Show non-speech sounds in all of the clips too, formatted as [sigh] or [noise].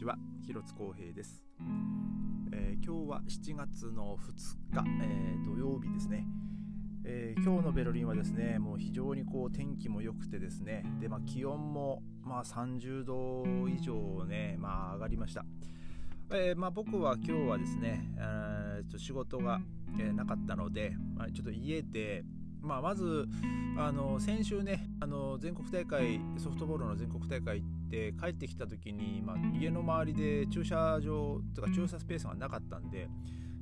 ちは広津光平です、えー、今日は7月の2日、えー、土曜日ですね、えー、今日のベルリンはですねもう非常にこう天気も良くてですねで、まあ、気温もまあ30度以上ね、まあ、上がりました、えまあ、僕は今日はですね、えー、と仕事が、えなかったので、まあ、ちょっと家でまあ、まずあの先週ねあの全国大会ソフトボールの全国大会行って帰ってきた時に、まあ、家の周りで駐車場とか駐車スペースがなかったんで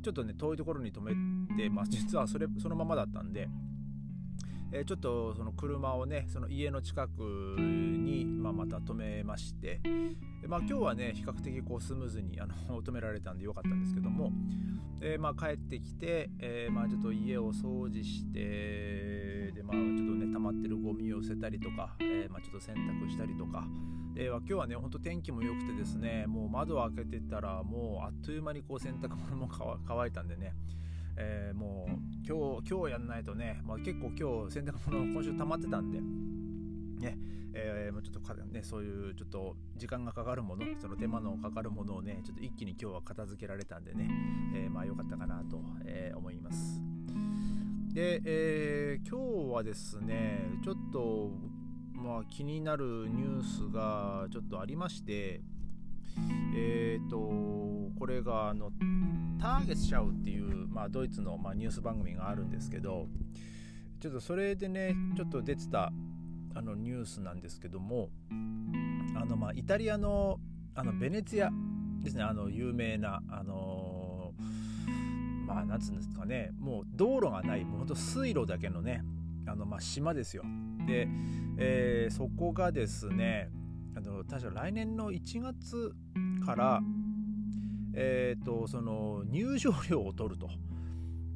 ちょっとね遠いところに止めて、まあ、実はそれそのままだったんで、えー、ちょっとその車をねその家の近くに、まあ、また止めまして、まあ、今日はね比較的こうスムーズにあの [laughs] 止められたんでよかったんですけども、えー、まあ、帰ってきて、えー、まあ、ちょっと家を掃除してで、まあ、ちょっとね溜まってるゴミを捨てたりとか、えまあ、ちょっと洗濯したりとか、で今日はねほんと天気も良くてですねもう窓を開けてたらもうあっという間にこう洗濯物も [laughs] 乾いたんでね。えー、もう今日今日やんないとね、まあ、結構今日洗濯物今週溜まってたんで。ねえー、もうちょっとね、そういうちょっと時間がかかるもの、その手間のかかるものをね、ちょっと一気に今日は片付けられたんでね、えー、まあ良かったかなと、えー、思います。で、えー、今日はですね、ちょっと、まあ気になるニュースがちょっとありまして、えっ、と、これがあの、ターゲットシャウっていう、まあ、ドイツの、まあ、ニュース番組があるんですけど、ちょっとそれでね、ちょっと出てたあのニュースなんですけどもあのまあイタリアのあのベネツィアですね。あの有名なあの、まあなんつうんですかね。もう道路がないもうほんと水路だけのねあのまあ島ですよ。で、えー、そこがですねあの確か来年の1月からえっ、ー、とその入場料を取ると。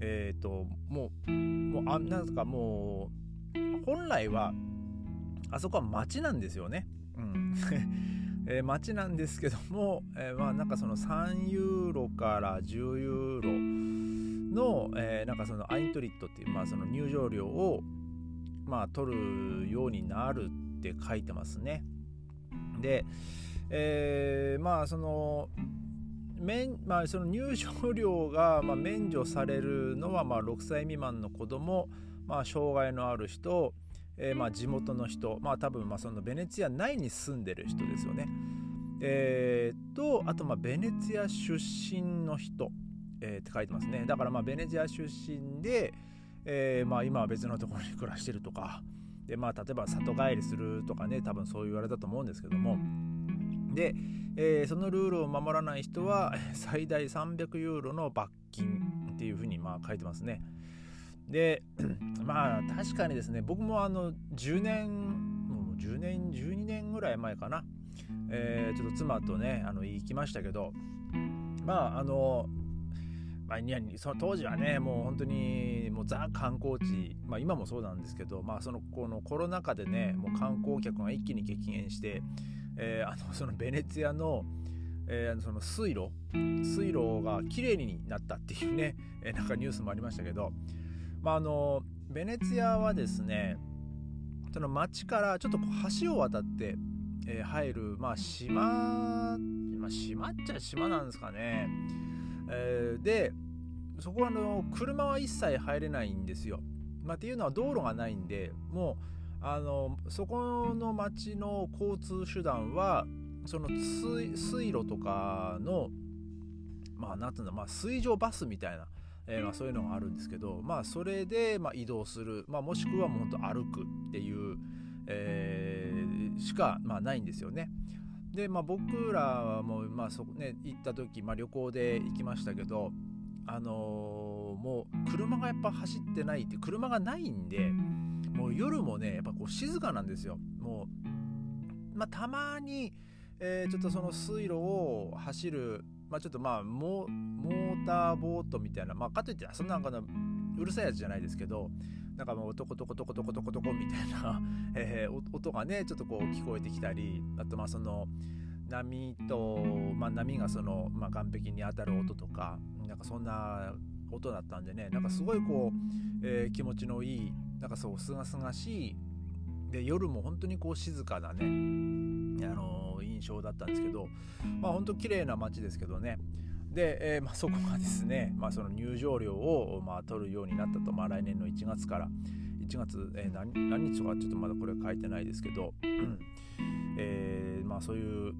えっ、ー、ともうもうあなんですかもう本来はあそこは町なんですよね。うん [laughs] えー、町なんですけども、えー、まあなんかその3ユーロから10ユーロの、えー、なんかそのアイントリットっていう、まあ、その入場料を、まあ、取るようになるって書いてますね。で、えー、まあその免まあ、その入場料がま免除されるのはまあ6歳未満の子供、まあ、障害のある人、えー、まあ地元の人、まあ多分まあそのベネツィア内に住んでる人ですよね。えー、と、あとまあベネツィア出身の人、えー、って書いてますね。だからまあベネツィア出身で、えー、まあ今は別のところに暮らしてるとか、でまあ例えば里帰りするとかね、多分そう言われたと思うんですけども、で、えー、そのルールを守らない人は最大300ユーロの罰金っていうふうにまあ書いてますね。で [clears throat] まあ確かにですね僕もあの10年もう10年12年ぐらい前かな、えー、ちょっと妻とねあの行きましたけどまああのまあ、その当時はねもう本当にもうザ観光地、まあ、今もそうなんですけど、まあ、そのこのコロナ禍でねもう観光客が一気に激減して、えー、あのそのベネツィアの,、えー、その水路水路が綺麗になったっていうね、えー、なんかニュースもありましたけど、まあ、あのベネツィアはですねその町からちょっと橋を渡って、えー、入る、まあ、島、まあ、島っちゃ島なんですかね、えー、でそこはあの車は一切入れないんですよ、まあ、っていうのは道路がないんでもうあのそこの町の交通手段はその水路とかのまあなんていうのまあ水上バスみたいなえー、まあ、そういうのがあるんですけど、まあ、それでま移動する、まあ、もしくはもうほんと歩くっていう、えー、しかまあないんですよね。で、まあ、僕らはもう、まあそこね、行った時、まあ、旅行で行きましたけど、あのー、もう車がやっぱ走ってないって車がないんでもう夜もねやっぱこう静かなんですよ。もう、まあ、たまに、えー、ちょっとその水路を走るまあ、ちょっとまあモーターボートみたいな、まあ、かといってそんなのうるさいやつじゃないですけどなんかもうトコトコトコトコトコトコみたいな、[laughs] えー、音がねちょっとこう聞こえてきたりあとまあその波と、まあ、波がその、まあ、岸壁に当たる音とかなんかそんな音だったんでねなんかすごいこう、えー、気持ちのいいなんかそうすがすがしいで夜も本当にこう静かなね、あのー、印象だったんですけどまあ本当綺麗な街ですけどね。で、えー、まあ、そこがですね、まあ、その入場料を、まあ、取るようになったと、まあ、来年の1月から。1月、えー、何何日とかちょっとまだこれ書いてないですけど、うん。えー、まあそういう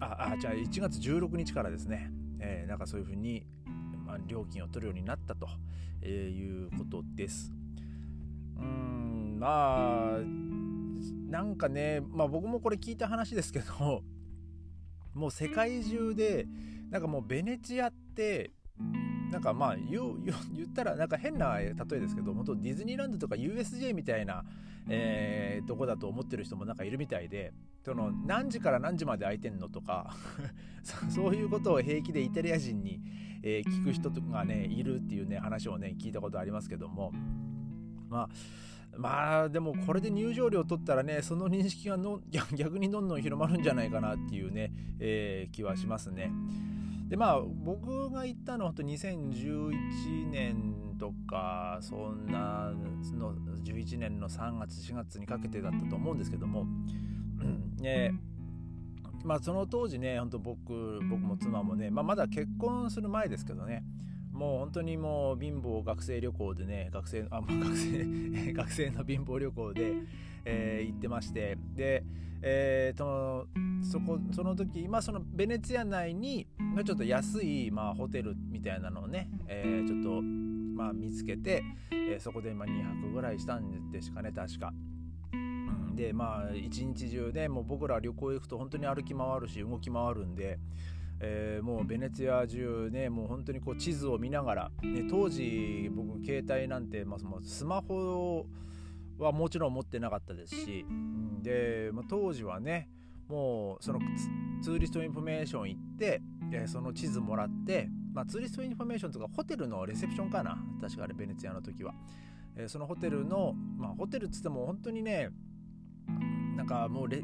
ああじゃあ1月16日からですね、えー、なんかそういうふうに、まあ、料金を取るようになったと、えー、いうことです。うんまあなんかね、まあ、僕もこれ聞いた話ですけどもう世界中でなんかもうベネチアってなんかまあ言 [laughs] 言ったらなんか変な例えですけど本当ディズニーランドとか USJ みたいな、えー、とこだと思ってる人もなんかいるみたいでその何時から何時まで空いてんのとか [laughs] そういうことを平気でイタリア人に、えー、聞く人とかねいるっていうね話をね聞いたことありますけどもまあまあでもこれで入場料取ったらねその認識がの逆にどんどん広まるんじゃないかなっていうね、えー、気はしますね。でまあ僕が行ったのは本当2011年とかそんなの11年の3月4月にかけてだったと思うんですけども、ねまあその当時ね本当僕僕も妻もね、まあ、まだ結婚する前ですけどねもう本当にもう貧乏学生旅行でね学生あ、まあ、学生 [laughs] 学生の貧乏旅行で、えー、行ってましてで、えー、とそこその時、まあ、そのベネツィア内にちょっと安い、まあ、ホテルみたいなのをね、えー、ちょっと、まあ、見つけて、えー、そこでまあ2泊ぐらいしたんですかね確か。でまあ一日中ねもう僕ら旅行行くと本当に歩き回るし動き回るんでえー、もうベネツィア中ねもう本当にこう地図を見ながら、ね、当時僕携帯なんて、まあ、スマホはもちろん持ってなかったですしで、まあ、当時はねもうそのツーリストインフォメーション行って、えー、その地図もらって、まあ、ツーリストインフォメーションとかホテルのレセプションかな確かあれベネツィアの時は、えー、そのホテルの、まあ、ホテルっつっても本当にねなんかもうレ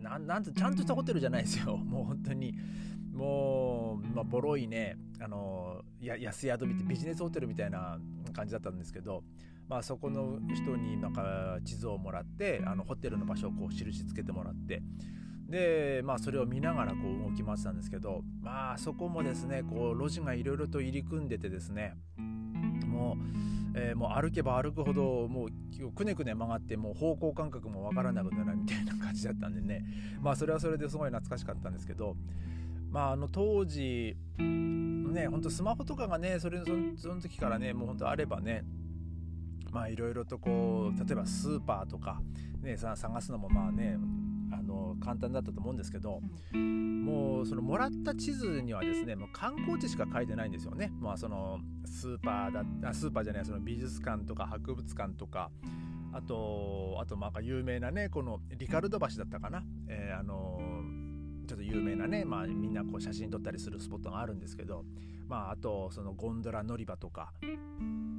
ななんてちゃんとしたホテルじゃないですよ。もう本当に。もう、まあ、ボロいねあのや安宿見てビジネスホテルみたいな感じだったんですけど、まあ、そこの人になんか地図をもらってあのホテルの場所をこう印つけてもらってで、まあ、それを見ながらこう動き回ってたんですけどまあそこもですねこう路地がいろいろと入り組んでてですねもうえー、もう歩けば歩くほどもうくねくね曲がってもう方向感覚もわからなくなるみたいな感じだったんでね。まあそれはそれですごい懐かしかったんですけどまああの当時ねほんとスマホとかがねそれその時からねもうほんとあればねまあいろいろとこう例えばスーパーとかね探すのもまあね簡単だったと思うんですけどもうそのもらった地図にはですねもう観光地しか書いてないんですよね。まあそのスーパーだあスーパーじゃないその美術館とか博物館とかあとあとまあ有名なねこのリカルド橋だったかな、えー、あのちょっと有名なね、まあ、みんなこう写真撮ったりするスポットがあるんですけど、まあ、あとそのゴンドラ乗り場とか、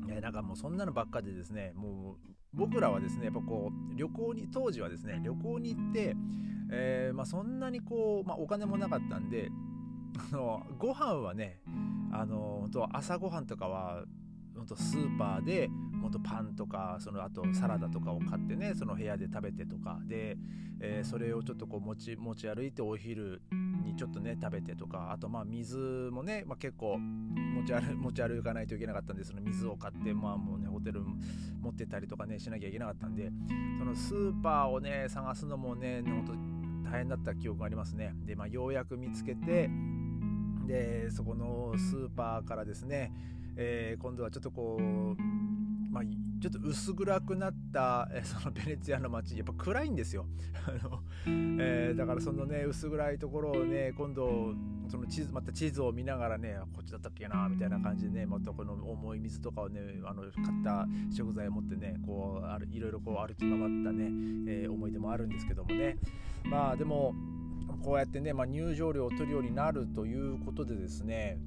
えー、なんかもうそんなのばっかでですねもう僕らはですねやっぱこう旅行に当時はですね旅行に行って、えー、まあ、そんなにこう、まあ、お金もなかったんであのご飯はねあの本当朝ごはんとかは本当スーパーでもっとパンとかそのあとサラダとかを買ってねその部屋で食べてとかで、えー、それをちょっとこう持ち持ち歩いてお昼にちょっとね食べてとかあとまあ水もね、まあ、結構持ち歩持ち歩かないといけなかったんでその水を買ってまあもうねホテル持ってったりとかねしなきゃいけなかったんでそのスーパーをね探すのもね本当大変だった記憶がありますね。でまあようやく見つけてでそこのスーパーからですね、えー、今度はちょっとこうまあ、ちょっと薄暗くなった、そのベネツィアの街やっぱ暗いんですよ。[laughs] あの、えー、だからそのね薄暗いところをね今度その地図また地図を見ながらねこっちだったっけなみたいな感じでねまたこの重い水とかをねあの買った食材を持ってねこうあるいろいろこう歩き回ったね、えー、思い出もあるんですけどもね。まあでもこうやってね、まあ、入場料を取るようになるということでですね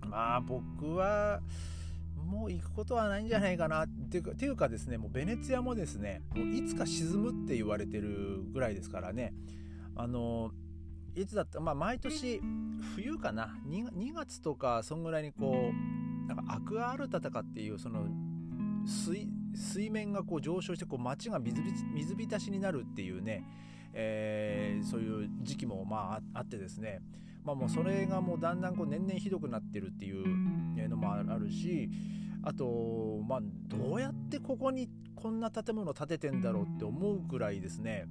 まあ僕はもう行くことはないんじゃないかな。っていうかていうかですねもうベネツィアもですねもういつか沈むって言われてるぐらいですからね。あのいつだったまあ毎年冬かな。2, 2月とかそんぐらいにこうなんかアクアアルタタカっていうその水水面がこう上昇してこう街が水水浸しになるっていうね、えー、そういう時期もまああってですね。まあもうそれがもうだんだんこう年々ひどくなってるっていうのもあるしあとまあどうやってここにこんな建物建ててんだろうって思うくらいですね。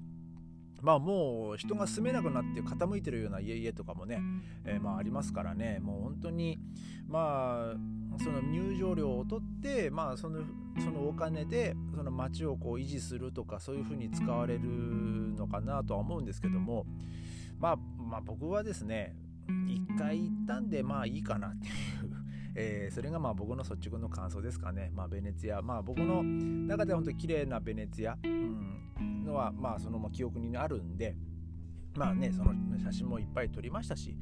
まあもう人が住めなくなって傾いてるような家々とかもね、えー、まあありますからね。もう本当にまあその入場料を取ってまあそのそのお金でその町をこう維持するとかそういうふうに使われるのかなとは思うんですけどもまあまあ僕はですね一回行ったんでまあいいかなっていう。[laughs] えー、それがまあ僕の率直の感想ですかね。まあ、ベネツィア、まあ、僕の中では本当に綺麗なベネツィア、うん、のは、まあ、そのま記憶にあるんで、まあね、その写真もいっぱい撮りましたし、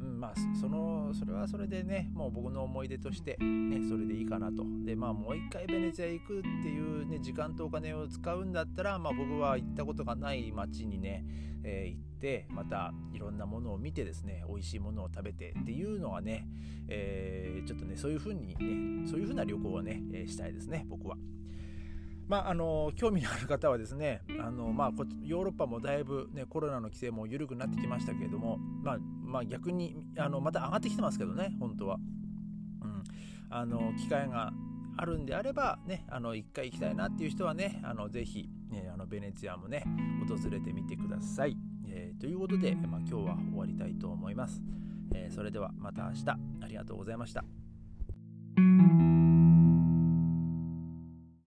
うん、まあそのそれはそれでねもう僕の思い出として、ね、それでいいかなと。でまあもう一回ベネツィア行くっていうね時間とお金を使うんだったら、まあ、僕は行ったことがない街にね、えー、行ってまたいろんなものを見てですね美味しいものを食べてっていうのはね、えー、ちょっとねそういうふうにねそういうふうな旅行をね、え、したいですね僕は。まあ、あの興味のある方はですねあの、まあ、ヨーロッパもだいぶ、ね、コロナの規制も緩くなってきましたけれども、まあまあ、逆にあのまた上がってきてますけどね本当は、うん、あの機会があるんであればねあの一回行きたいなっていう人はねあのぜひ、ね、あのベネツィアもね訪れてみてください、ということで、まあ、今日は終わりたいと思います、えー、それではまた明日。ありがとうございました。